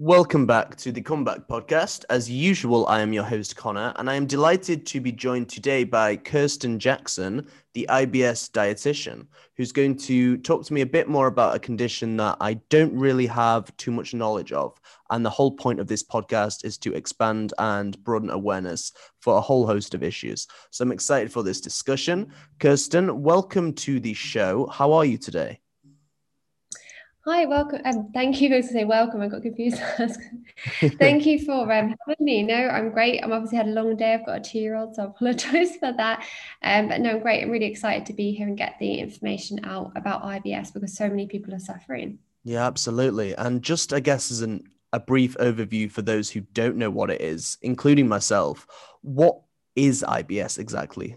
Welcome back to the Comeback Podcast. As usual, I am your host, Connor, and I am delighted to be joined today by Kirsten Jackson, the IBS dietitian, who's going to talk to me a bit more about a condition that I don't really have too much knowledge of. And the whole point of this podcast is to expand and broaden awareness for a whole host of issues. So I'm excited for this discussion. Kirsten, welcome to the show. How are you today? Hi, welcome. Um, thank you. I was to say welcome. I got confused. thank you for um, having me. No, I'm great. I'm obviously had a long day. I've got a two-year-old, so I apologise for that. Um, but no, I'm great. I'm really excited to be here and get the information out about IBS because so many people are suffering. Yeah, absolutely. And just, I guess, as an, a brief overview for those who don't know what it is, including myself, what is IBS exactly?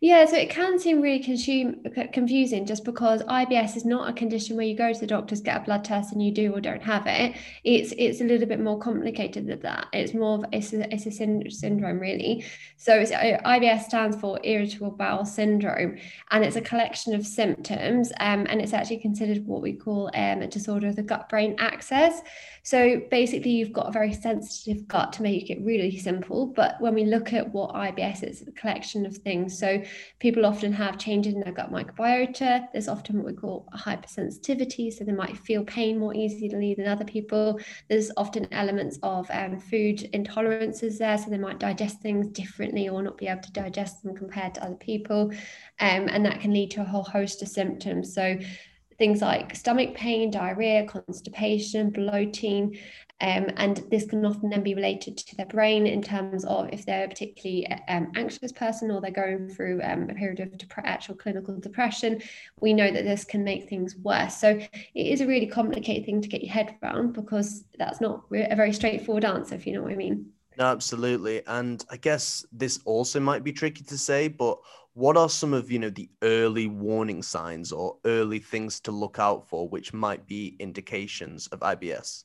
Yeah, so it can seem really consume, confusing just because IBS is not a condition where you go to the doctors, get a blood test, and you do or don't have it. It's it's a little bit more complicated than that. It's more of it's a, it's a syndrome really. So it's, uh, IBS stands for irritable bowel syndrome, and it's a collection of symptoms, um, and it's actually considered what we call um, a disorder of the gut-brain axis. So basically, you've got a very sensitive gut to make it really simple. But when we look at what IBS is, it's a collection of things. So people often have changes in their gut microbiota. There's often what we call hypersensitivity, so they might feel pain more easily than other people. There's often elements of um, food intolerances there, so they might digest things differently or not be able to digest them compared to other people, um, and that can lead to a whole host of symptoms. So things like stomach pain, diarrhea, constipation, bloating, um, and this can often then be related to their brain in terms of if they're a particularly um, anxious person or they're going through um, a period of dep- actual clinical depression. We know that this can make things worse. So it is a really complicated thing to get your head around because that's not a very straightforward answer, if you know what I mean. No, absolutely. And I guess this also might be tricky to say, but what are some of you know the early warning signs or early things to look out for which might be indications of IBS?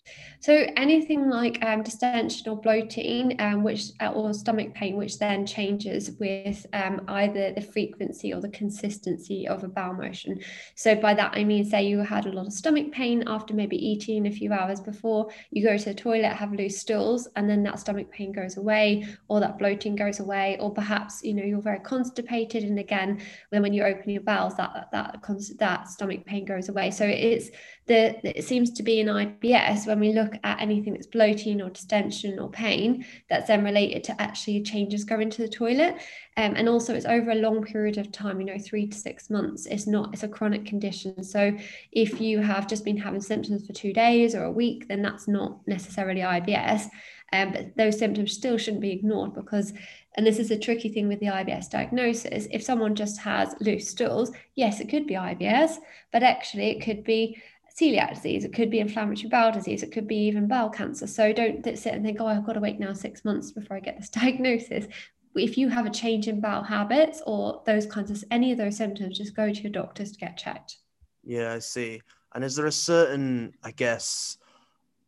So anything like um, distension or bloating, um, which uh, or stomach pain, which then changes with um, either the frequency or the consistency of a bowel motion. So by that I mean, say you had a lot of stomach pain after maybe eating a few hours before, you go to the toilet, have loose stools, and then that stomach pain goes away, or that bloating goes away, or perhaps you know you're very constipated, and again, then when you open your bowels, that that that stomach pain goes away. So it's the it seems to be in IBS when we look at anything that's bloating or distension or pain that's then related to actually changes going to the toilet um, and also it's over a long period of time you know three to six months it's not it's a chronic condition so if you have just been having symptoms for two days or a week then that's not necessarily IBS um, but those symptoms still shouldn't be ignored because and this is a tricky thing with the IBS diagnosis. If someone just has loose stools, yes, it could be IBS, but actually it could be celiac disease, it could be inflammatory bowel disease, it could be even bowel cancer. So don't sit and think, oh, I've got to wait now six months before I get this diagnosis. If you have a change in bowel habits or those kinds of any of those symptoms, just go to your doctors to get checked. Yeah, I see. And is there a certain, I guess,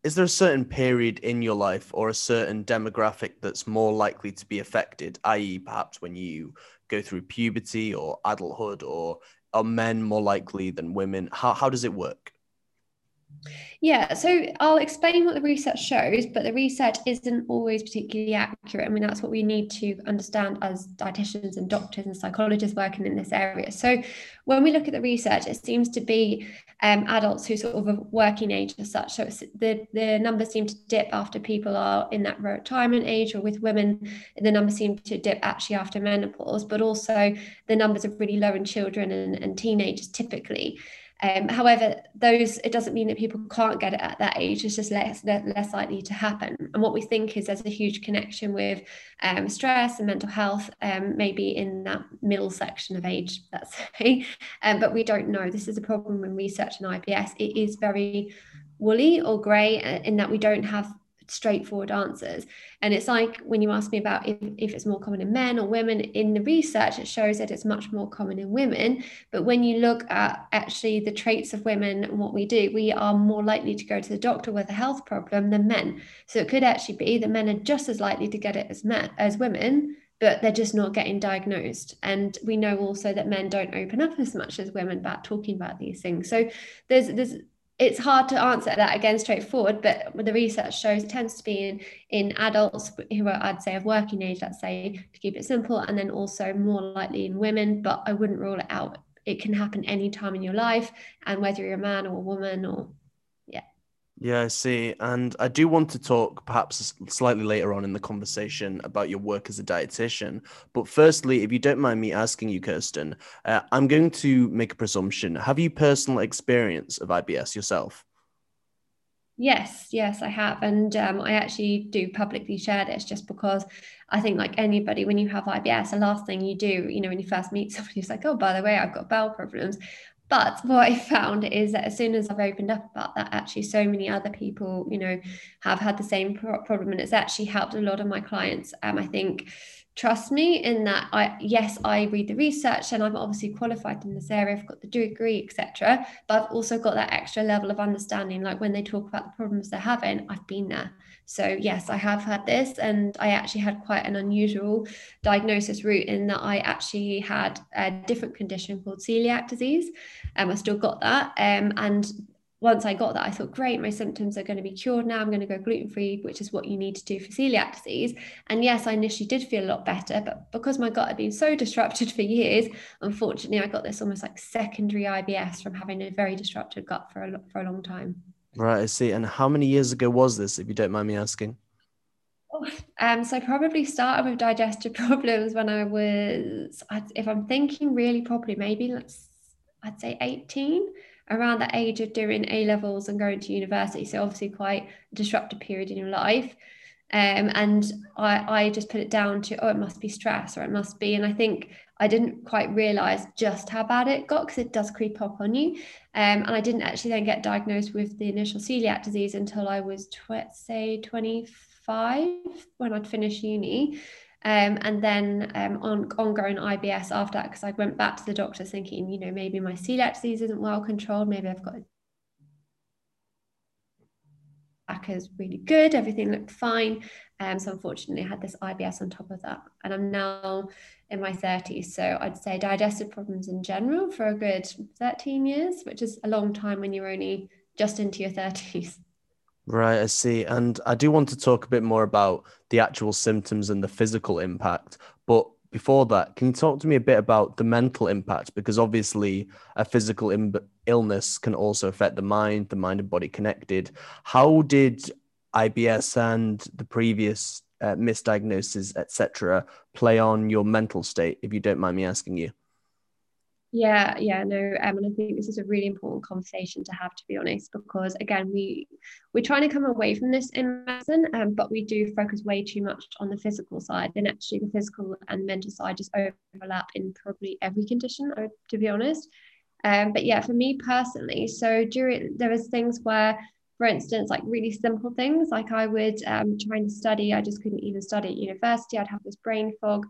is there a certain period in your life or a certain demographic that's more likely to be affected, i.e., perhaps when you go through puberty or adulthood, or are men more likely than women? How, how does it work? Yeah, so I'll explain what the research shows, but the research isn't always particularly accurate. I mean, that's what we need to understand as dietitians and doctors and psychologists working in this area. So, when we look at the research, it seems to be um, adults who sort of a working age as such. So, the the numbers seem to dip after people are in that retirement age, or with women, the numbers seem to dip actually after menopause. But also, the numbers are really low in children and, and teenagers typically. Um, however, those it doesn't mean that people can't get it at that age. It's just less less likely to happen. And what we think is there's a huge connection with um, stress and mental health, um, maybe in that middle section of age, let's say. Um, but we don't know. This is a problem in research in IBS. It is very woolly or grey uh, in that we don't have straightforward answers. And it's like when you ask me about if, if it's more common in men or women, in the research, it shows that it's much more common in women. But when you look at actually the traits of women and what we do, we are more likely to go to the doctor with a health problem than men. So it could actually be that men are just as likely to get it as men as women but they're just not getting diagnosed. And we know also that men don't open up as much as women about talking about these things. So there's there's it's hard to answer that again straightforward, but the research shows it tends to be in, in adults who are, I'd say, of working age, let's say, to keep it simple, and then also more likely in women, but I wouldn't rule it out. It can happen any time in your life, and whether you're a man or a woman or yeah, I see. And I do want to talk perhaps slightly later on in the conversation about your work as a dietitian. But firstly, if you don't mind me asking you, Kirsten, uh, I'm going to make a presumption. Have you personal experience of IBS yourself? Yes, yes, I have. And um, I actually do publicly share this just because I think, like anybody, when you have IBS, the last thing you do, you know, when you first meet somebody who's like, oh, by the way, I've got bowel problems, but what I found is that as soon as I've opened up about that, actually, so many other people, you know, have had the same problem, and it's actually helped a lot of my clients. Um, I think trust me in that I yes I read the research and I'm obviously qualified in this area I've got the degree etc but I've also got that extra level of understanding like when they talk about the problems they're having I've been there so yes I have had this and I actually had quite an unusual diagnosis route in that I actually had a different condition called celiac disease um, I still got that um, and once I got that, I thought, great, my symptoms are going to be cured now. I'm going to go gluten free, which is what you need to do for celiac disease. And yes, I initially did feel a lot better, but because my gut had been so disrupted for years, unfortunately, I got this almost like secondary IBS from having a very disrupted gut for a, for a long time. Right, I see. And how many years ago was this, if you don't mind me asking? Oh, um, so I probably started with digestive problems when I was, if I'm thinking really properly, maybe let's, I'd say 18 around the age of doing A levels and going to university. So obviously quite a disruptive period in your life. Um, and I, I just put it down to, oh, it must be stress or it must be. And I think I didn't quite realize just how bad it got because it does creep up on you. Um, and I didn't actually then get diagnosed with the initial celiac disease until I was, tw- say, 25 when I'd finished uni. Um, and then um, on ongoing IBS after that, because I went back to the doctor thinking, you know, maybe my celiac disease isn't well controlled, maybe I've got back is really good, everything looked fine. Um, so unfortunately, I had this IBS on top of that, and I'm now in my 30s. So I'd say digestive problems in general for a good 13 years, which is a long time when you're only just into your 30s. Right, I see. And I do want to talk a bit more about the actual symptoms and the physical impact. But before that, can you talk to me a bit about the mental impact? Because obviously, a physical Im- illness can also affect the mind, the mind and body connected. How did IBS and the previous uh, misdiagnosis, etc., play on your mental state, if you don't mind me asking you? Yeah, yeah, no, um, and I think this is a really important conversation to have, to be honest, because again, we we're trying to come away from this in medicine, um, but we do focus way too much on the physical side. And actually, the physical and mental side just overlap in probably every condition, to be honest. Um, but yeah, for me personally, so during there was things where, for instance, like really simple things, like I would um, trying to study, I just couldn't even study at university. I'd have this brain fog.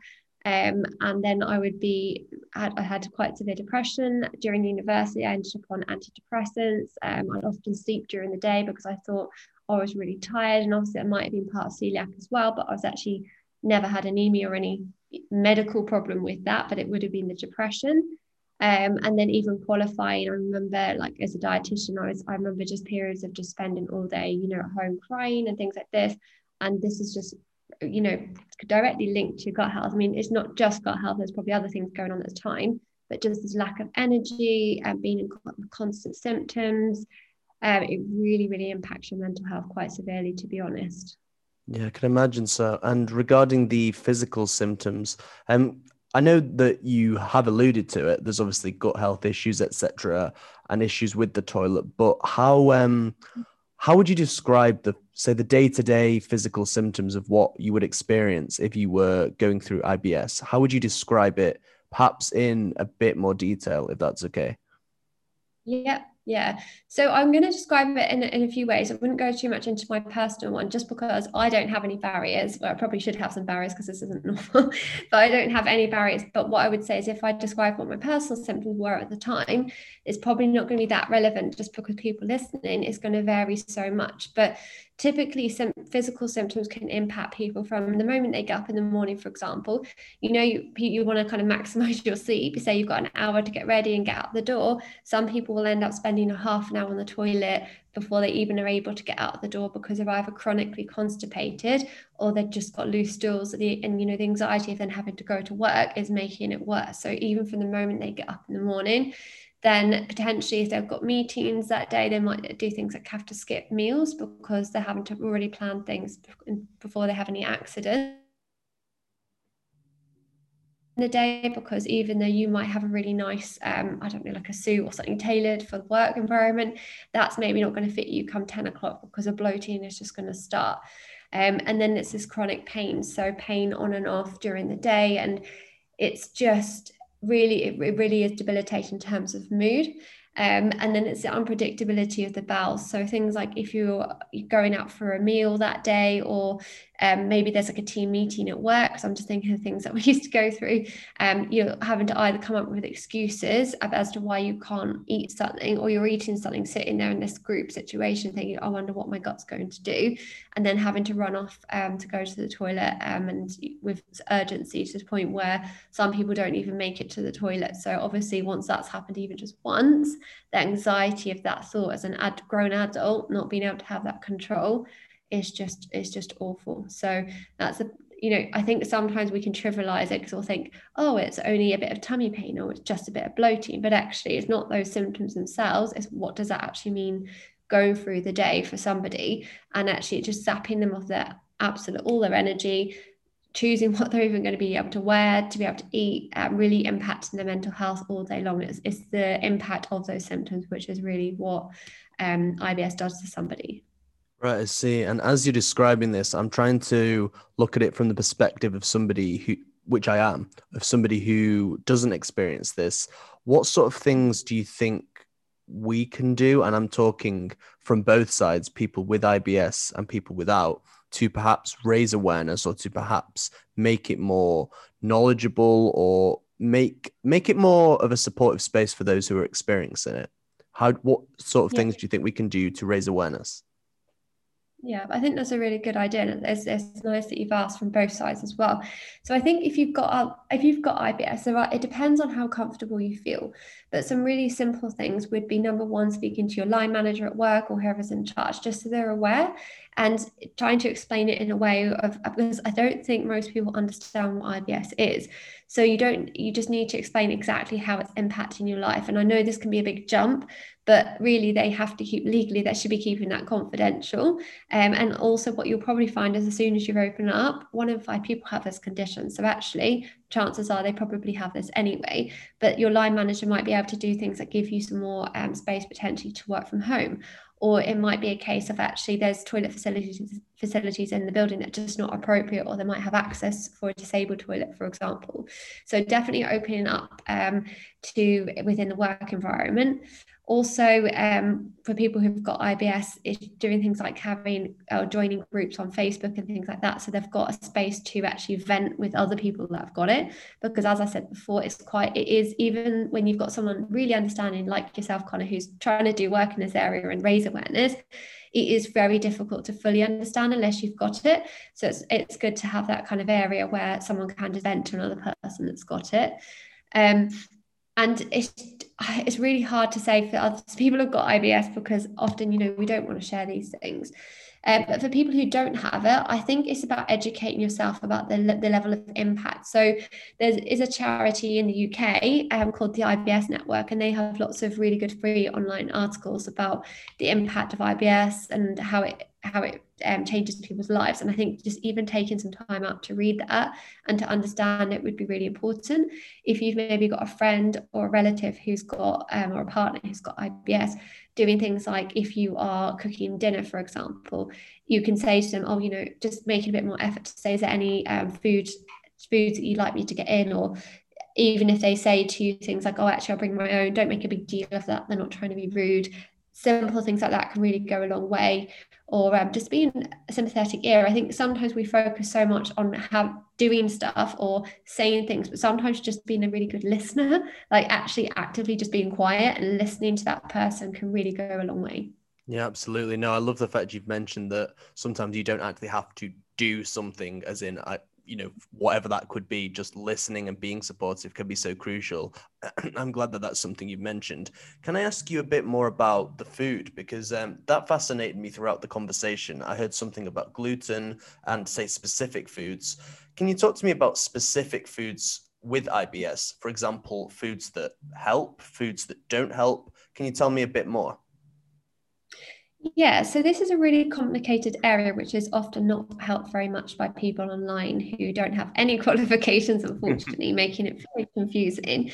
Um, and then I would be, I had quite severe depression during university. I ended up on antidepressants. Um, I'd often sleep during the day because I thought I was really tired. And obviously, I might have been part of celiac as well, but I was actually never had anemia or any medical problem with that, but it would have been the depression. Um, and then even qualifying, I remember like as a dietitian, I was I remember just periods of just spending all day, you know, at home crying and things like this. And this is just you know, directly linked to gut health. I mean, it's not just gut health, there's probably other things going on at the time, but just this lack of energy and being in constant symptoms, um, it really, really impacts your mental health quite severely, to be honest. Yeah, I can imagine so. And regarding the physical symptoms, um, I know that you have alluded to it. There's obviously gut health issues, etc., and issues with the toilet. But how um, how would you describe the say the day-to-day physical symptoms of what you would experience if you were going through IBS? How would you describe it, perhaps in a bit more detail, if that's okay? Yeah, yeah. So I'm going to describe it in, in a few ways. I wouldn't go too much into my personal one just because I don't have any barriers. Well, I probably should have some barriers because this isn't normal, but I don't have any barriers. But what I would say is if I describe what my personal symptoms were at the time, it's probably not going to be that relevant just because people listening is going to vary so much. But typically some physical symptoms can impact people from the moment they get up in the morning for example. You know you, you want to kind of maximize your sleep. Say you've got an hour to get ready and get out the door. Some people will end up spending a half an hour on the toilet before they even are able to get out the door because they're either chronically constipated or they've just got loose stools. And you know the anxiety of then having to go to work is making it worse. So even from the moment they get up in the morning then potentially if they've got meetings that day they might do things like have to skip meals because they're having to already plan things before they have any accidents in the day because even though you might have a really nice um, i don't know like a suit or something tailored for the work environment that's maybe not going to fit you come 10 o'clock because a bloating is just going to start. Um, and then it's this chronic pain so pain on and off during the day. And it's just really it really is debilitating in terms of mood um, and then it's the unpredictability of the bowels. So things like if you're going out for a meal that day, or um, maybe there's like a team meeting at work. So I'm just thinking of things that we used to go through. Um, you're having to either come up with excuses as to why you can't eat something, or you're eating something sitting there in this group situation, thinking, oh, "I wonder what my gut's going to do," and then having to run off um, to go to the toilet um, and with urgency to the point where some people don't even make it to the toilet. So obviously, once that's happened, even just once, the anxiety of that thought as an ad- grown adult not being able to have that control is just is just awful so that's a you know i think sometimes we can trivialize it because we'll think oh it's only a bit of tummy pain or it's just a bit of bloating but actually it's not those symptoms themselves it's what does that actually mean going through the day for somebody and actually just zapping them of their absolute all their energy choosing what they're even going to be able to wear, to be able to eat, um, really impacting their mental health all day long. It's, it's the impact of those symptoms, which is really what um, IBS does to somebody. Right, I see. And as you're describing this, I'm trying to look at it from the perspective of somebody who, which I am, of somebody who doesn't experience this. What sort of things do you think we can do? And I'm talking from both sides, people with IBS and people without to perhaps raise awareness or to perhaps make it more knowledgeable or make make it more of a supportive space for those who are experiencing it how what sort of yeah. things do you think we can do to raise awareness yeah, I think that's a really good idea, and it's, it's nice that you've asked from both sides as well. So I think if you've got if you've got IBS, it depends on how comfortable you feel. But some really simple things would be number one, speaking to your line manager at work or whoever's in charge, just so they're aware, and trying to explain it in a way of because I don't think most people understand what IBS is. So you don't you just need to explain exactly how it's impacting your life. And I know this can be a big jump, but really they have to keep legally they should be keeping that confidential. Um, and also what you'll probably find is as soon as you open up one in five people have this condition. So actually chances are they probably have this anyway but your line manager might be able to do things that give you some more um, space potentially to work from home or it might be a case of actually there's toilet facilities facilities in the building that just not appropriate or they might have access for a disabled toilet for example. So definitely opening up um, to within the work environment also um, for people who've got IBS is doing things like having or joining groups on Facebook and things like that. So they've got a space to actually vent with other people that have got it. Because as I said before it's quite it is even when you've got someone really understanding like yourself Connor who's trying to do work in this area and raise awareness it is very difficult to fully understand unless you've got it. So it's, it's good to have that kind of area where someone can just vent to another person that's got it. Um, and it's it's really hard to say for others. People who've got IBS because often you know we don't want to share these things. Um, but for people who don't have it I think it's about educating yourself about the, the level of impact. So there is a charity in the UK um, called the IBS network and they have lots of really good free online articles about the impact of IBS and how it how it um, changes people's lives. And I think just even taking some time out to read that and to understand it would be really important. If you've maybe got a friend or a relative who's got, um, or a partner who's got IBS, doing things like if you are cooking dinner, for example, you can say to them, oh, you know, just making a bit more effort to say, is there any um, food foods that you'd like me to get in or even if they say to you things like, oh, actually, I'll bring my own, don't make a big deal of that. They're not trying to be rude. Simple things like that can really go a long way or um, just being a sympathetic ear. I think sometimes we focus so much on how doing stuff or saying things, but sometimes just being a really good listener, like actually actively just being quiet and listening to that person can really go a long way. Yeah, absolutely. No, I love the fact you've mentioned that sometimes you don't actually have to do something, as in, I, you know whatever that could be just listening and being supportive can be so crucial. I'm glad that that's something you've mentioned. Can i ask you a bit more about the food? Because um, that fascinated me throughout the conversation. I heard something about gluten and say specific foods. Can you talk to me about specific foods with ibs for example foods that help foods that don't help. Can you tell me a bit more yeah, so this is a really complicated area, which is often not helped very much by people online who don't have any qualifications, unfortunately, making it very confusing.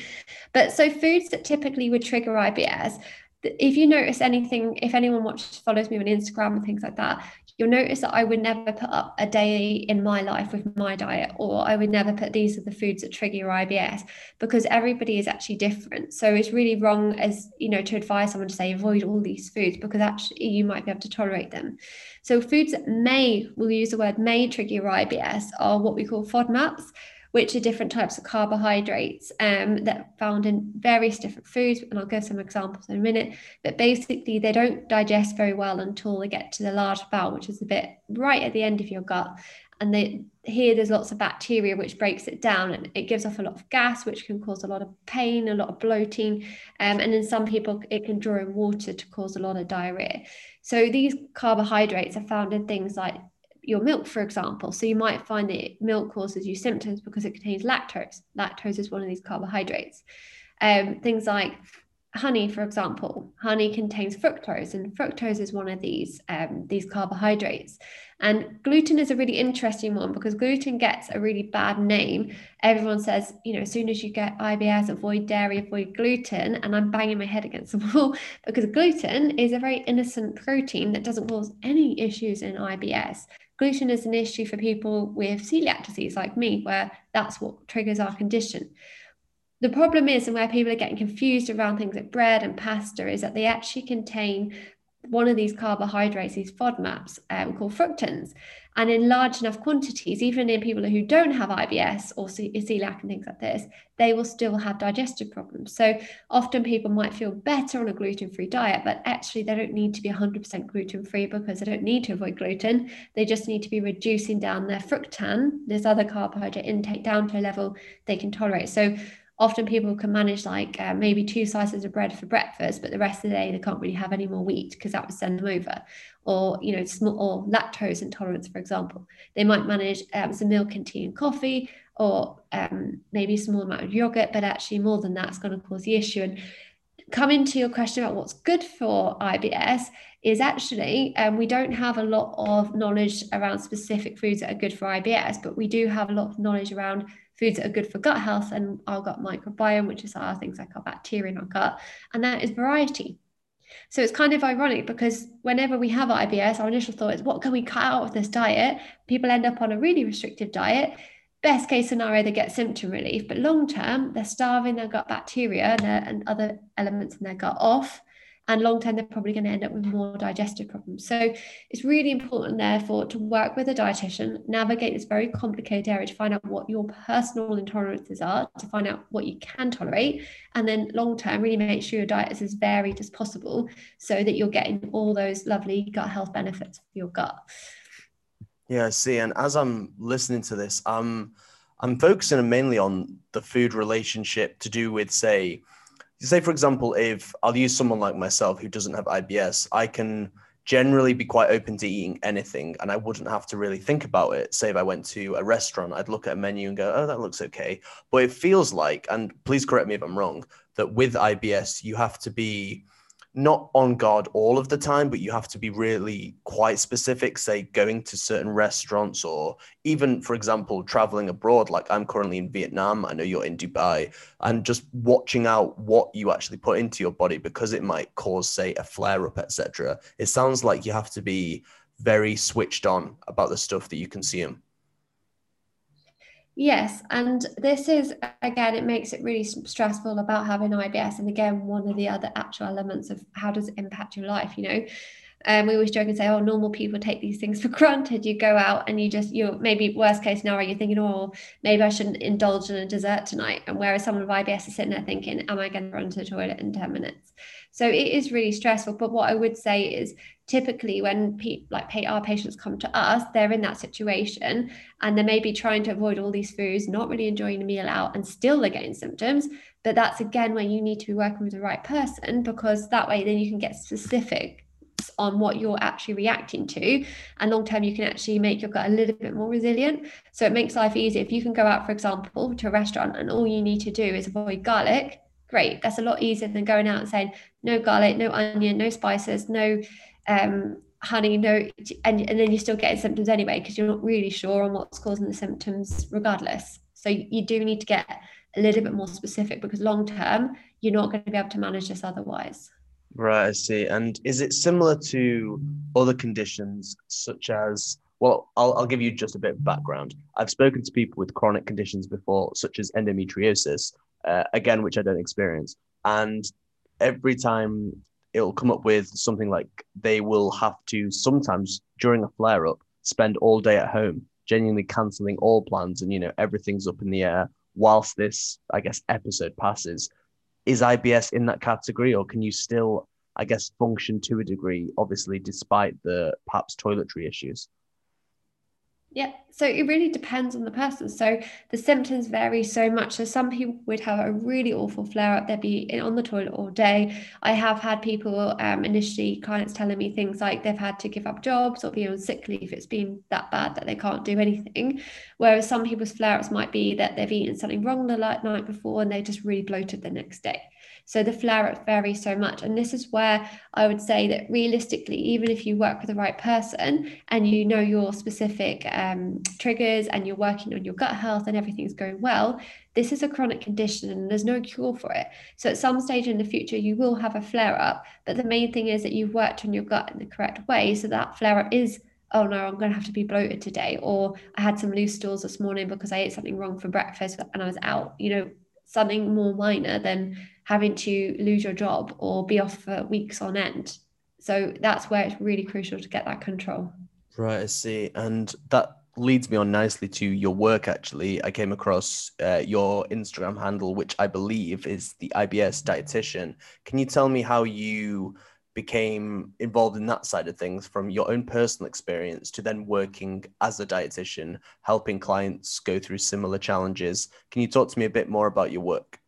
But so foods that typically would trigger IBS, if you notice anything, if anyone watches, follows me on Instagram and things like that, you'll notice that I would never put up a day in my life with my diet, or I would never put these are the foods that trigger your IBS because everybody is actually different. So it's really wrong as you know to advise someone to say avoid all these foods because actually you might be able to tolerate them. So foods that may, we'll use the word may trigger your IBS are what we call FODMAPs which are different types of carbohydrates um, that are found in various different foods. And I'll give some examples in a minute. But basically, they don't digest very well until they get to the large bowel, which is a bit right at the end of your gut. And they, here, there's lots of bacteria which breaks it down and it gives off a lot of gas, which can cause a lot of pain, a lot of bloating. Um, and in some people, it can draw in water to cause a lot of diarrhea. So these carbohydrates are found in things like your milk, for example. So you might find that milk causes you symptoms because it contains lactose. Lactose is one of these carbohydrates. Um, things like honey, for example, honey contains fructose, and fructose is one of these um, these carbohydrates. And gluten is a really interesting one because gluten gets a really bad name. Everyone says, you know, as soon as you get IBS, avoid dairy, avoid gluten. And I'm banging my head against the wall because gluten is a very innocent protein that doesn't cause any issues in IBS gluten is an issue for people with celiac disease like me, where that's what triggers our condition. The problem is, and where people are getting confused around things like bread and pasta, is that they actually contain one of these carbohydrates, these FODMAPs, um, called fructans. And in large enough quantities, even in people who don't have IBS or celiac and things like this, they will still have digestive problems. So often people might feel better on a gluten free diet, but actually they don't need to be 100% gluten free because they don't need to avoid gluten. They just need to be reducing down their fructan, this other carbohydrate intake, down to a level they can tolerate. So often people can manage like uh, maybe two slices of bread for breakfast, but the rest of the day they can't really have any more wheat because that would send them over. Or you know, small or lactose intolerance, for example, they might manage um, some milk and tea and coffee, or um, maybe a small amount of yogurt, but actually more than that's going to cause the issue. And coming to your question about what's good for IBS is actually um, we don't have a lot of knowledge around specific foods that are good for IBS, but we do have a lot of knowledge around foods that are good for gut health and our gut microbiome, which is our things like our bacteria in our gut, and that is variety. So it's kind of ironic because whenever we have IBS, our initial thought is, what can we cut out of this diet? People end up on a really restrictive diet. Best case scenario, they get symptom relief, but long term, they're starving their gut bacteria and, and other elements in their gut off and long term they're probably going to end up with more digestive problems. So it's really important therefore to work with a dietitian navigate this very complicated area to find out what your personal intolerances are to find out what you can tolerate and then long term really make sure your diet is as varied as possible so that you're getting all those lovely gut health benefits for your gut. Yeah I see and as i'm listening to this i'm i'm focusing mainly on the food relationship to do with say say for example if i'll use someone like myself who doesn't have ibs i can generally be quite open to eating anything and i wouldn't have to really think about it. Say if i went to a restaurant i'd look at a menu and go oh that looks okay. But it feels like and please correct me if i'm wrong that with ibs you have to be not on guard all of the time, but you have to be really quite specific, say going to certain restaurants or even, for example, traveling abroad. Like I'm currently in Vietnam, I know you're in Dubai, and just watching out what you actually put into your body because it might cause, say, a flare up, etc. It sounds like you have to be very switched on about the stuff that you consume. Yes, and this is again, it makes it really stressful about having IBS. And again, one of the other actual elements of how does it impact your life, you know. um, we always joke and say, oh, normal people take these things for granted. You go out and you just, you're maybe worst case scenario, you're thinking, oh, maybe I shouldn't indulge in a dessert tonight. And whereas someone with IBS is sitting there thinking, am I going to run to the toilet in 10 minutes? So it is really stressful. But what I would say is typically when pe- like our patients come to us, they're in that situation and they may be trying to avoid all these foods, not really enjoying a meal out, and still they're getting symptoms. But that's again where you need to be working with the right person because that way then you can get specific on what you're actually reacting to and long term you can actually make your gut a little bit more resilient. So it makes life easier. If you can go out for example to a restaurant and all you need to do is avoid garlic great. That's a lot easier than going out and saying no garlic no onion no spices no um, honey no and, and then you're still getting symptoms anyway because you're not really sure on what's causing the symptoms regardless. So you do need to get a little bit more specific because long term you're not going to be able to manage this otherwise. Right i see. And is it similar to other conditions such as well I'll, I'll give you just a bit of background. I've spoken to people with chronic conditions before such as endometriosis uh, again which i don't experience. And every time it'll come up with something like they will have to sometimes during a flare up spend all day at home, genuinely cancelling all plans, and you know everything's up in the air whilst this, I guess, episode passes. Is IBS in that category, or can you still, I guess, function to a degree, obviously, despite the perhaps toiletry issues? Yeah, so it really depends on the person. So the symptoms vary so much. So some people would have a really awful flare up. They'd be on the toilet all day. I have had people um, initially, clients telling me things like they've had to give up jobs or be on sick leave. It's been that bad that they can't do anything. Whereas some people's flare ups might be that they've eaten something wrong the night before and they just really bloated the next day. So the flare up varies so much. And this is where I would say that realistically, even if you work with the right person and you know your specific um, triggers and you're working on your gut health and everything's going well, this is a chronic condition and there's no cure for it. So at some stage in the future, you will have a flare up. But the main thing is that you've worked on your gut in the correct way. So that flare up is oh no, I'm going to have to be bloated today. Or I had some loose stools this morning because I ate something wrong for breakfast and I was out. You know, something more minor than having to lose your job or be off for weeks on end. So that's where it's really crucial to get that control. Right, I see. And that leads me on nicely to your work actually i came across uh, your instagram handle which i believe is the ibs dietitian can you tell me how you became involved in that side of things from your own personal experience to then working as a dietitian, helping clients go through similar challenges. Can you talk to me a bit more about your work?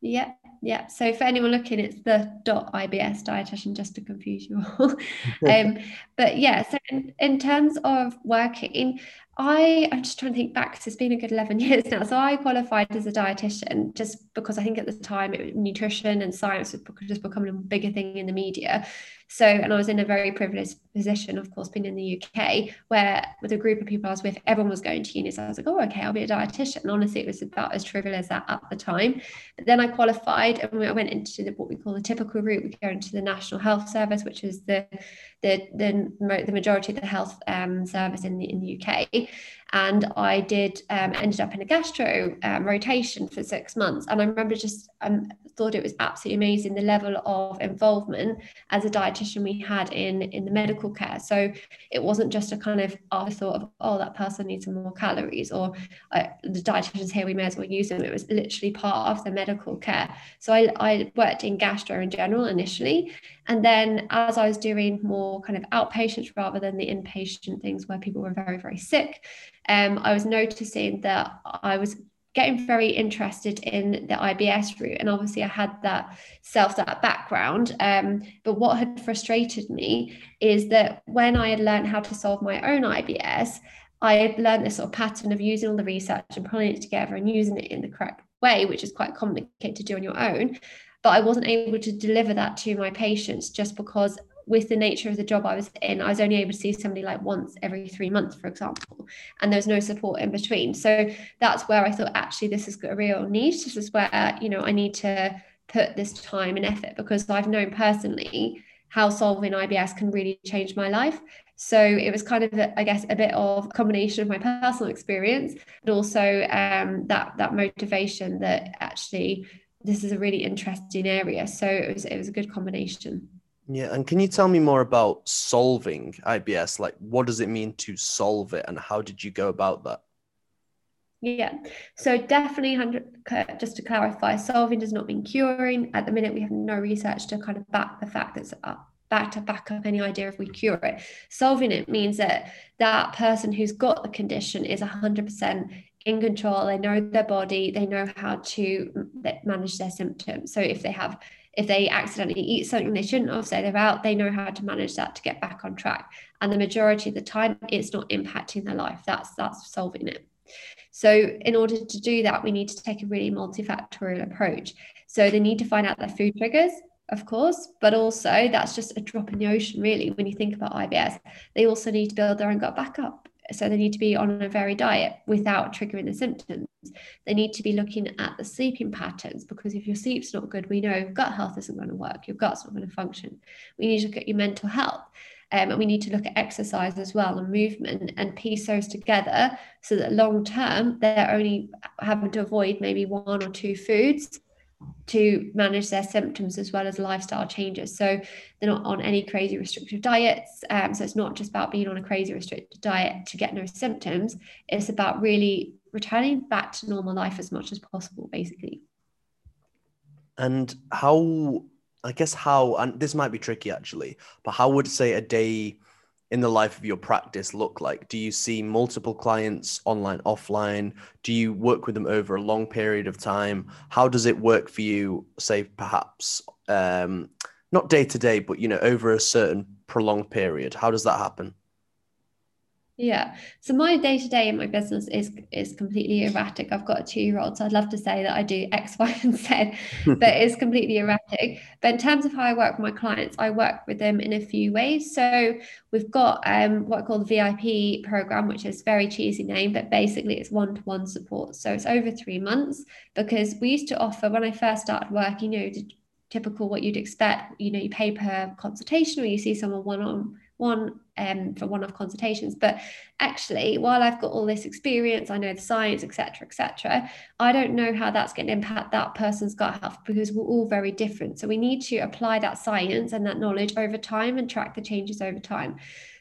Yeah, yeah. So for anyone looking, it's the .ibs dietitian, just to confuse you all. um, but yeah, so in, in terms of working, I I'm just trying to think back because it's been a good 11 years now. So I qualified as a dietitian just because I think at the time it, nutrition and science was just becoming a bigger thing in the media. So, and I was in a very privileged position, of course, being in the UK, where with a group of people I was with, everyone was going to uni. So I was like, oh, okay, I'll be a dietitian. Honestly, it was about as trivial as that at the time. But then I qualified and I went into the, what we call the typical route. We go into the National Health Service, which is the the the, the majority of the health um, service in the in the UK and I did um, ended up in a gastro um, rotation for six months. And I remember just um, thought it was absolutely amazing the level of involvement as a dietitian we had in in the medical care. So it wasn't just a kind of afterthought of oh that person needs some more calories or uh, the dietitians here we may as well use them. It was literally part of the medical care. So I, I worked in gastro in general initially, and then as I was doing more kind of outpatients rather than the inpatient things where people were very very sick um, I was noticing that I was getting very interested in the IBS route. And obviously, I had that self that background. Um, but what had frustrated me is that when I had learned how to solve my own IBS, I had learned this sort of pattern of using all the research and pulling it together and using it in the correct way, which is quite complicated to do on your own. But I wasn't able to deliver that to my patients just because with the nature of the job I was in, I was only able to see somebody like once every three months, for example, and there was no support in between. So that's where I thought, actually, this is a real niche. This is where, you know, I need to put this time and effort because I've known personally how solving IBS can really change my life. So it was kind of, I guess, a bit of a combination of my personal experience, but also um, that that motivation that actually this is a really interesting area. So it was it was a good combination. Yeah, and can you tell me more about solving IBS? Like, what does it mean to solve it, and how did you go about that? Yeah, so definitely, just to clarify, solving does not mean curing. At the minute, we have no research to kind of back the fact that's back to back up any idea if we cure it. Solving it means that that person who's got the condition is 100% in control. They know their body, they know how to manage their symptoms. So if they have if they accidentally eat something they shouldn't have, say they're out, they know how to manage that to get back on track. And the majority of the time, it's not impacting their life. That's that's solving it. So in order to do that, we need to take a really multifactorial approach. So they need to find out their food triggers, of course, but also that's just a drop in the ocean, really, when you think about IBS. They also need to build their own gut back up. So they need to be on a varied diet without triggering the symptoms. They need to be looking at the sleeping patterns because if your sleep's not good, we know gut health isn't going to work, your gut's not going to function. We need to look at your mental health. Um, and we need to look at exercise as well and movement and piece those together so that long term they're only having to avoid maybe one or two foods to manage their symptoms as well as lifestyle changes. So they're not on any crazy restrictive diets. Um, so it's not just about being on a crazy restricted diet to get no symptoms. It's about really returning back to normal life as much as possible, basically. And how, I guess, how, and this might be tricky actually, but how would say a day in the life of your practice look like? Do you see multiple clients online, offline? Do you work with them over a long period of time? How does it work for you, say, perhaps um, not day to day, but you know, over a certain prolonged period? How does that happen? Yeah. So my day to day in my business is is completely erratic. I've got a two year old, so I'd love to say that I do X, Y, and Z, but it's completely erratic. But in terms of how I work with my clients, I work with them in a few ways. So we've got um, what I call the VIP program, which is very cheesy name, but basically it's one to one support. So it's over three months because we used to offer when I first started working, you know, typical what you'd expect. You know, you pay per consultation or you see someone one on one um, for one-off consultations. But actually, while I've got all this experience, I know the science, etc., etc., I don't know how that's going to impact that person's gut health because we're all very different. So we need to apply that science and that knowledge over time and track the changes over time.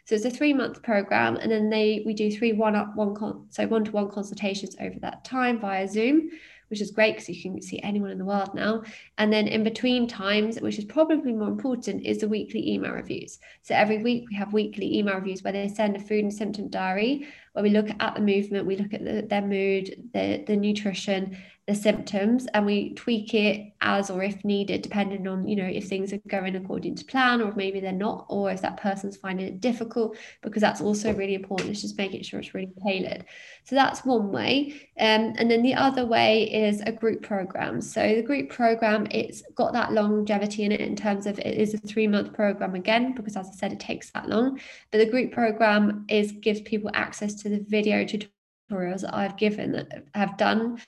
So it's a three month program, and then they we do three one up one con so one to one consultations over that time via Zoom which is great because you can see anyone in the world now. And then in between times, which is probably more important, is the weekly email reviews. So every week we have weekly email reviews where they send a food and symptom diary where we look at the movement, we look at the, their mood, the, the nutrition, the symptoms and we tweak it as or if needed depending on you know if things are going according to plan or maybe they're not or if that person's finding it difficult because that's also really important. It's just making sure it's really tailored. So that's one way. Um, and then the other way is a group program. So the group program it's got that longevity in it in terms of it is a three month program again because as i said it takes that long. But the group program is gives people access to the video tutorials that I've given that have done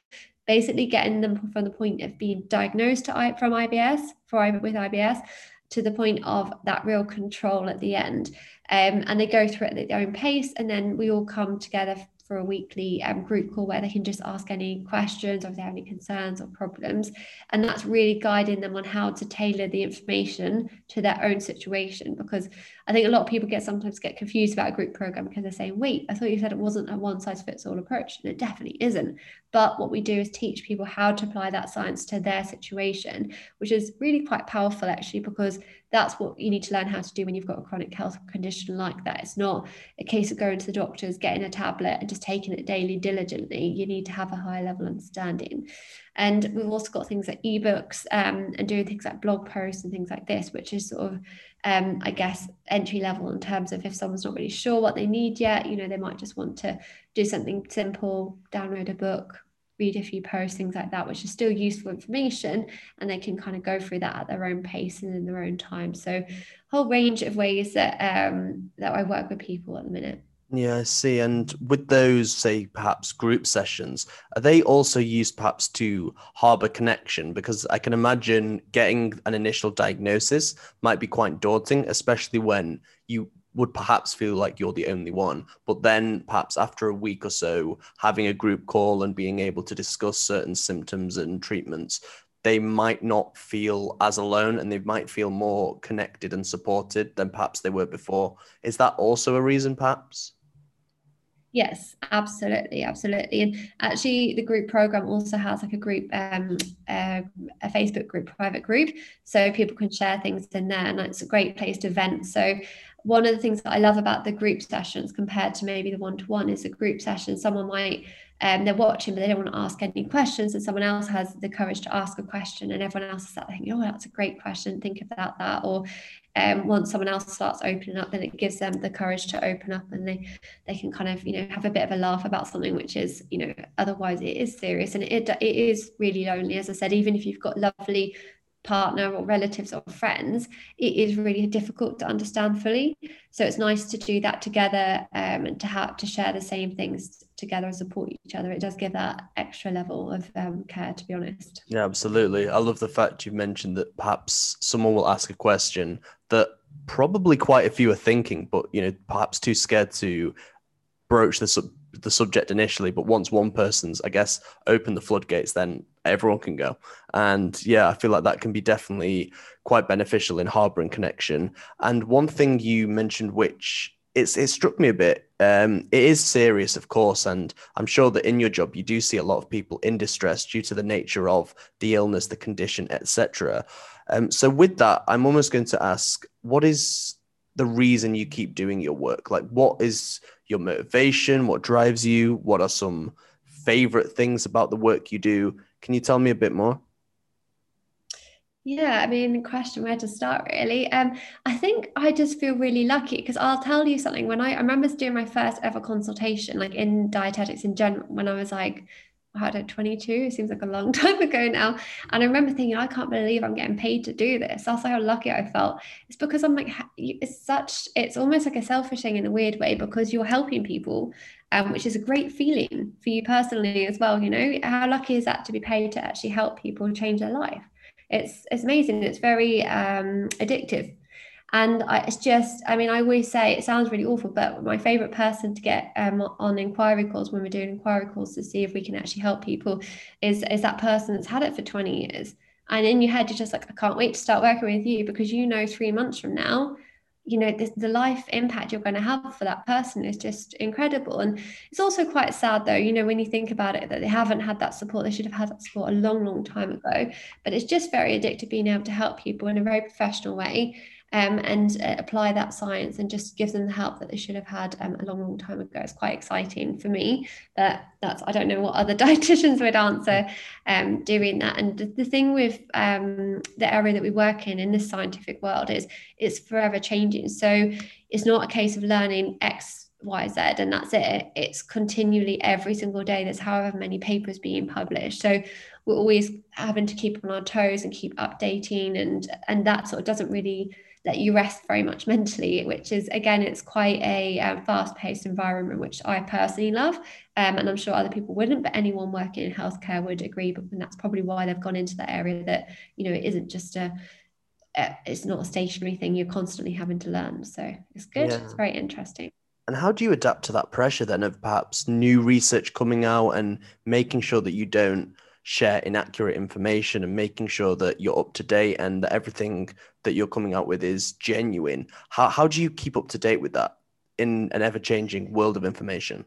basically getting them from the point of being diagnosed to, from IBS for with IBS to the point of that real control at the end. Um, and they go through it at their own pace, and then we all come together for a weekly um, group call where they can just ask any questions or if they have any concerns or problems. And that's really guiding them on how to tailor the information to their own situation. Because I think a lot of people get sometimes get confused about a group program because they're saying, wait, I thought you said it wasn't a one size fits all approach. And it definitely isn't. But what we do is teach people how to apply that science to their situation, which is really quite powerful actually, because that's what you need to learn how to do when you've got a chronic health condition like that. It's not a case of going to the doctors, getting a tablet and just taking it daily diligently. You need to have a high level understanding. And we've also got things like ebooks um, and doing things like blog posts and things like this, which is sort of, um, I guess, entry level in terms of if someone's not really sure what they need yet, you know, they might just want to do something simple, download a book, read a few posts, things like that, which is still useful information. And they can kind of go through that at their own pace and in their own time. So, whole range of ways that um, that I work with people at the minute. Yeah, I see. And with those, say, perhaps group sessions, are they also used perhaps to harbor connection? Because I can imagine getting an initial diagnosis might be quite daunting, especially when you would perhaps feel like you're the only one. But then perhaps after a week or so, having a group call and being able to discuss certain symptoms and treatments, they might not feel as alone and they might feel more connected and supported than perhaps they were before. Is that also a reason, perhaps? Yes, absolutely, absolutely. And actually, the group program also has like a group, um, uh, a Facebook group, private group, so people can share things in there, and it's a great place to vent. So, one of the things that I love about the group sessions compared to maybe the one to one is a group session. Someone might um, they're watching, but they don't want to ask any questions. And someone else has the courage to ask a question, and everyone else is sat thinking, "Oh, that's a great question. Think about that." Or um, once someone else starts opening up, then it gives them the courage to open up, and they they can kind of you know have a bit of a laugh about something which is you know otherwise it is serious and it it is really lonely. As I said, even if you've got lovely partner or relatives or friends, it is really difficult to understand fully. So it's nice to do that together um, and to have to share the same things together and support each other. It does give that extra level of um, care, to be honest. Yeah, absolutely. I love the fact you've mentioned that perhaps someone will ask a question that probably quite a few are thinking, but you know, perhaps too scared to broach the sub- the subject initially. But once one person's, I guess, open the floodgates, then everyone can go. And yeah, I feel like that can be definitely quite beneficial in harboring connection. And one thing you mentioned, which it's it struck me a bit. Um, it is serious, of course, and I'm sure that in your job you do see a lot of people in distress due to the nature of the illness, the condition, etc. Um, so with that, I'm almost going to ask, what is the reason you keep doing your work? Like, what is your motivation? What drives you? What are some favorite things about the work you do? Can you tell me a bit more? Yeah, I mean, question where to start really. Um, I think I just feel really lucky because I'll tell you something. When I, I remember doing my first ever consultation, like in dietetics in general, when I was like, I had 22, it seems like a long time ago now. And I remember thinking, I can't believe I'm getting paid to do this. That's how lucky I felt. It's because I'm like, it's such, it's almost like a selfish thing in a weird way because you're helping people, um, which is a great feeling for you personally as well. You know, how lucky is that to be paid to actually help people change their life? It's it's amazing. It's very um, addictive. And I, it's just, I mean, I always say it sounds really awful, but my favorite person to get um, on inquiry calls when we're doing inquiry calls to see if we can actually help people is, is that person that's had it for 20 years. And in your head, you're just like, I can't wait to start working with you because you know three months from now, you know the, the life impact you're going to have for that person is just incredible. And it's also quite sad though you know when you think about it that they haven't had that support. They should have had that support a long long time ago. But it's just very addictive being able to help people in a very professional way um, and uh, apply that science and just give them the help that they should have had um, a long, long time ago. It's quite exciting for me. But that's I don't know what other dietitians would answer um, doing that. And the, the thing with um, the area that we work in in this scientific world is it's forever changing. So it's not a case of learning X Y, Z, and that's it. It's continually every single day. There's however many papers being published. So we're always having to keep on our toes and keep updating, and and that sort of doesn't really let you rest very much mentally, which is again, it's quite a um, fast-paced environment, which I personally love, um, and I'm sure other people wouldn't. But anyone working in healthcare would agree, but that's probably why they've gone into that area. That you know, it isn't just a it's not a stationary thing. You're constantly having to learn, so it's good. Yeah. It's very interesting. And how do you adapt to that pressure then of perhaps new research coming out and making sure that you don't share inaccurate information and making sure that you're up to date and that everything that you're coming out with is genuine. How, how do you keep up to date with that in an ever changing world of information?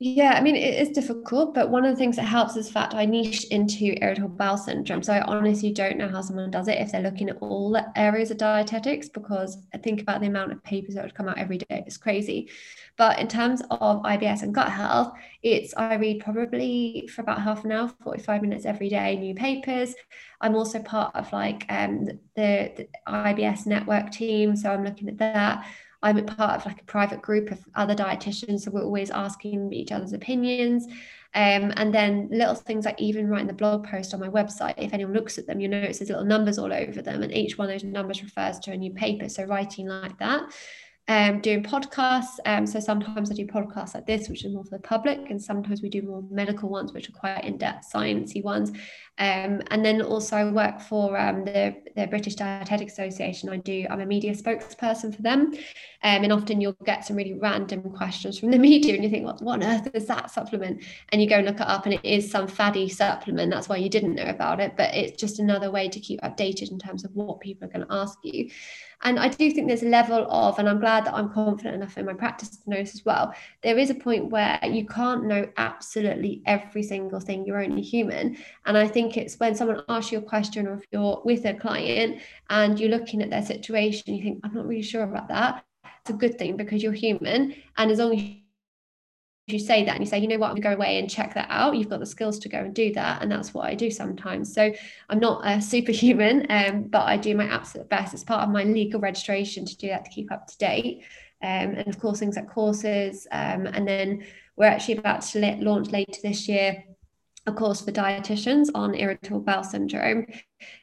Yeah, I mean, it is difficult, but one of the things that helps is that I niched into irritable bowel syndrome. So I honestly don't know how someone does it if they're looking at all the areas of dietetics, because I think about the amount of papers that would come out every day. It's crazy. But in terms of IBS and gut health, it's I read probably for about half an hour, 45 minutes every day, new papers. I'm also part of like um, the, the IBS network team. So I'm looking at that. I'm a part of like a private group of other dietitians, so we're always asking each other's opinions. Um, and then little things like even writing the blog post on my website, if anyone looks at them, you'll notice there's little numbers all over them, and each one of those numbers refers to a new paper. So writing like that. Um, doing podcasts. Um, so sometimes I do podcasts like this, which are more for the public, and sometimes we do more medical ones, which are quite in-depth, sciencey ones. Um, and then also I work for um, the, the British Dietetic Association. I do, I'm a media spokesperson for them. Um, and often you'll get some really random questions from the media and you think, what, what on earth is that supplement? And you go and look it up and it is some faddy supplement. That's why you didn't know about it. But it's just another way to keep updated in terms of what people are going to ask you. And I do think there's a level of, and I'm glad that I'm confident enough in my practice to know this as well. There is a point where you can't know absolutely every single thing. You're only human. And I think it's when someone asks you a question or if you're with a client and you're looking at their situation, you think, I'm not really sure about that. It's a good thing because you're human. And as long as you say that and you say, you know what, I'm going to go away and check that out, you've got the skills to go and do that. And that's what I do sometimes. So I'm not a superhuman, um, but I do my absolute best. It's part of my legal registration to do that to keep up to date. Um, and of course, things like courses. Um, and then we're actually about to launch later this year a course for dietitians on irritable bowel syndrome,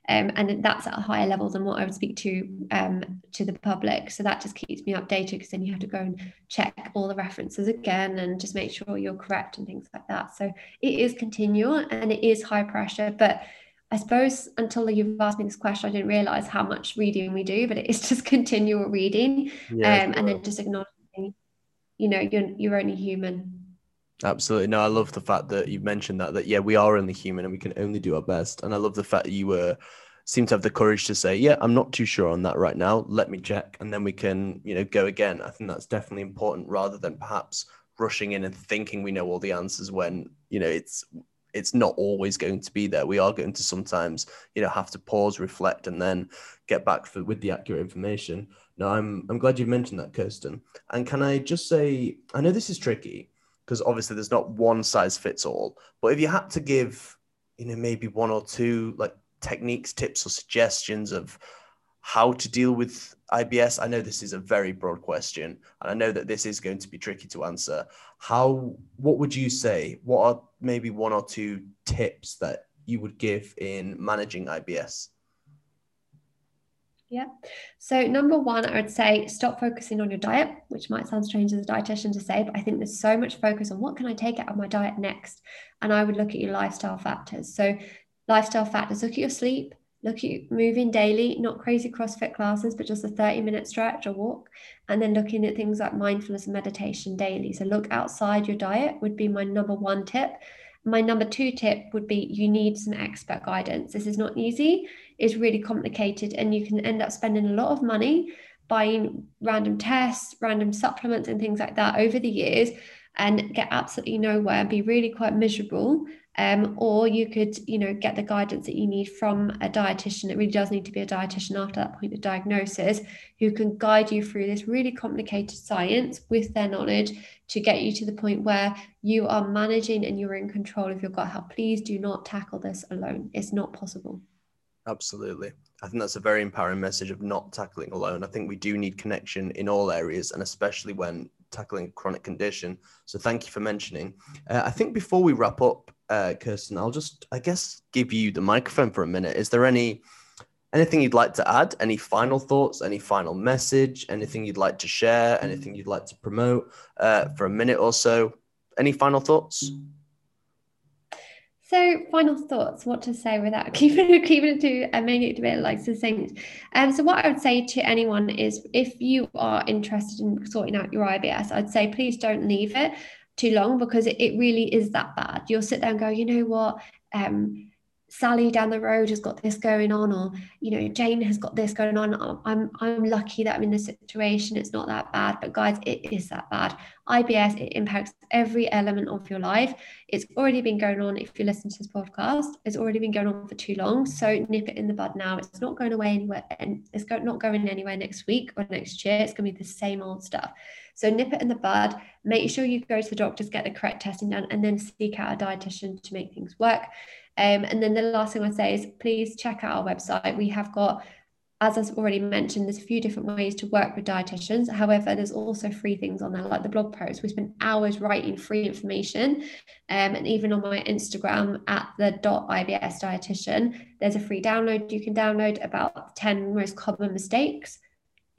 um, and that's at a higher level than what I would speak to um, to the public. So that just keeps me updated because then you have to go and check all the references again and just make sure you're correct and things like that. So it is continual and it is high pressure, but I suppose until you've asked me this question, I didn't realize how much reading we do, but it is just continual reading, yeah, um, and then just acknowledging, you know, you're you're only human Absolutely. No, I love the fact that you've mentioned that, that, yeah, we are only human and we can only do our best. And I love the fact that you were, seem to have the courage to say, yeah, I'm not too sure on that right now. Let me check. And then we can, you know, go again. I think that's definitely important rather than perhaps rushing in and thinking we know all the answers when, you know, it's, it's not always going to be there. We are going to sometimes, you know, have to pause, reflect, and then get back for, with the accurate information. No, I'm I'm glad you mentioned that, Kirsten. And can I just say, I know this is tricky, because obviously there's not one size fits all. But if you had to give, you know, maybe one or two like techniques, tips, or suggestions of how to deal with IBS, I know this is a very broad question, and I know that this is going to be tricky to answer. How, what would you say? What are maybe one or two tips that you would give in managing IBS? Yeah. So, number one, I would say stop focusing on your diet, which might sound strange as a dietitian to say, but I think there's so much focus on what can I take out of my diet next. And I would look at your lifestyle factors. So, lifestyle factors look at your sleep, look at moving daily, not crazy CrossFit classes, but just a 30 minute stretch or walk. And then looking at things like mindfulness and meditation daily. So, look outside your diet would be my number one tip. My number two tip would be you need some expert guidance. This is not easy, it's really complicated, and you can end up spending a lot of money buying random tests, random supplements, and things like that over the years and get absolutely nowhere and be really quite miserable um, or you could you know get the guidance that you need from a dietitian. It really does need to be a dietitian after that point of diagnosis who can guide you through this really complicated science with their knowledge to get you to the point where you are managing and you're in control of your gut health. Please do not tackle this alone. It's not possible absolutely I think that's a very empowering message of not tackling alone. I think we do need connection in all areas, and especially when tackling a chronic condition. So thank you for mentioning. Uh, I think before we wrap up, uh, Kirsten, I'll just, I guess, give you the microphone for a minute. Is there any anything you'd like to add? Any final thoughts? Any final message? Anything you'd like to share? Anything you'd like to promote uh, for a minute or so? Any final thoughts? So, final thoughts, what to say without keeping it, keeping it to a minute a bit like succinct. Um, so, what I would say to anyone is if you are interested in sorting out your IBS, I'd say please don't leave it too long because it, it really is that bad. You'll sit there and go, you know what? Um, Sally down the road has got this going on, or you know, Jane has got this going on. I'm I'm lucky that I'm in this situation. It's not that bad, but guys, it is that bad. IBS it impacts every element of your life. It's already been going on. If you listen to this podcast, it's already been going on for too long. So nip it in the bud now. It's not going away anywhere, and it's not going anywhere next week or next year. It's going to be the same old stuff. So nip it in the bud. Make sure you go to the doctors, get the correct testing done, and then seek out a dietitian to make things work. Um, and then the last thing I say is please check out our website. We have got, as I've already mentioned, there's a few different ways to work with dietitians. However, there's also free things on there, like the blog posts. We spend hours writing free information. Um, and even on my Instagram at the .ibs dietitian, there's a free download you can download about 10 most common mistakes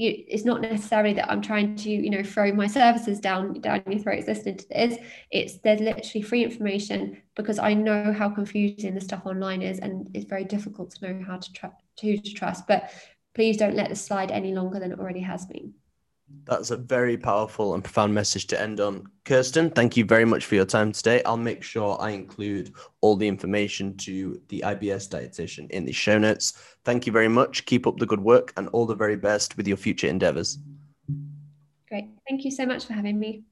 you, it's not necessarily that I'm trying to, you know, throw my services down down your throats listening to this. It's there's literally free information because I know how confusing the stuff online is, and it's very difficult to know how to tr- to, to trust. But please don't let this slide any longer than it already has been. That's a very powerful and profound message to end on. Kirsten, thank you very much for your time today. I'll make sure I include all the information to the IBS dietitian in the show notes. Thank you very much. Keep up the good work and all the very best with your future endeavors. Great. Thank you so much for having me.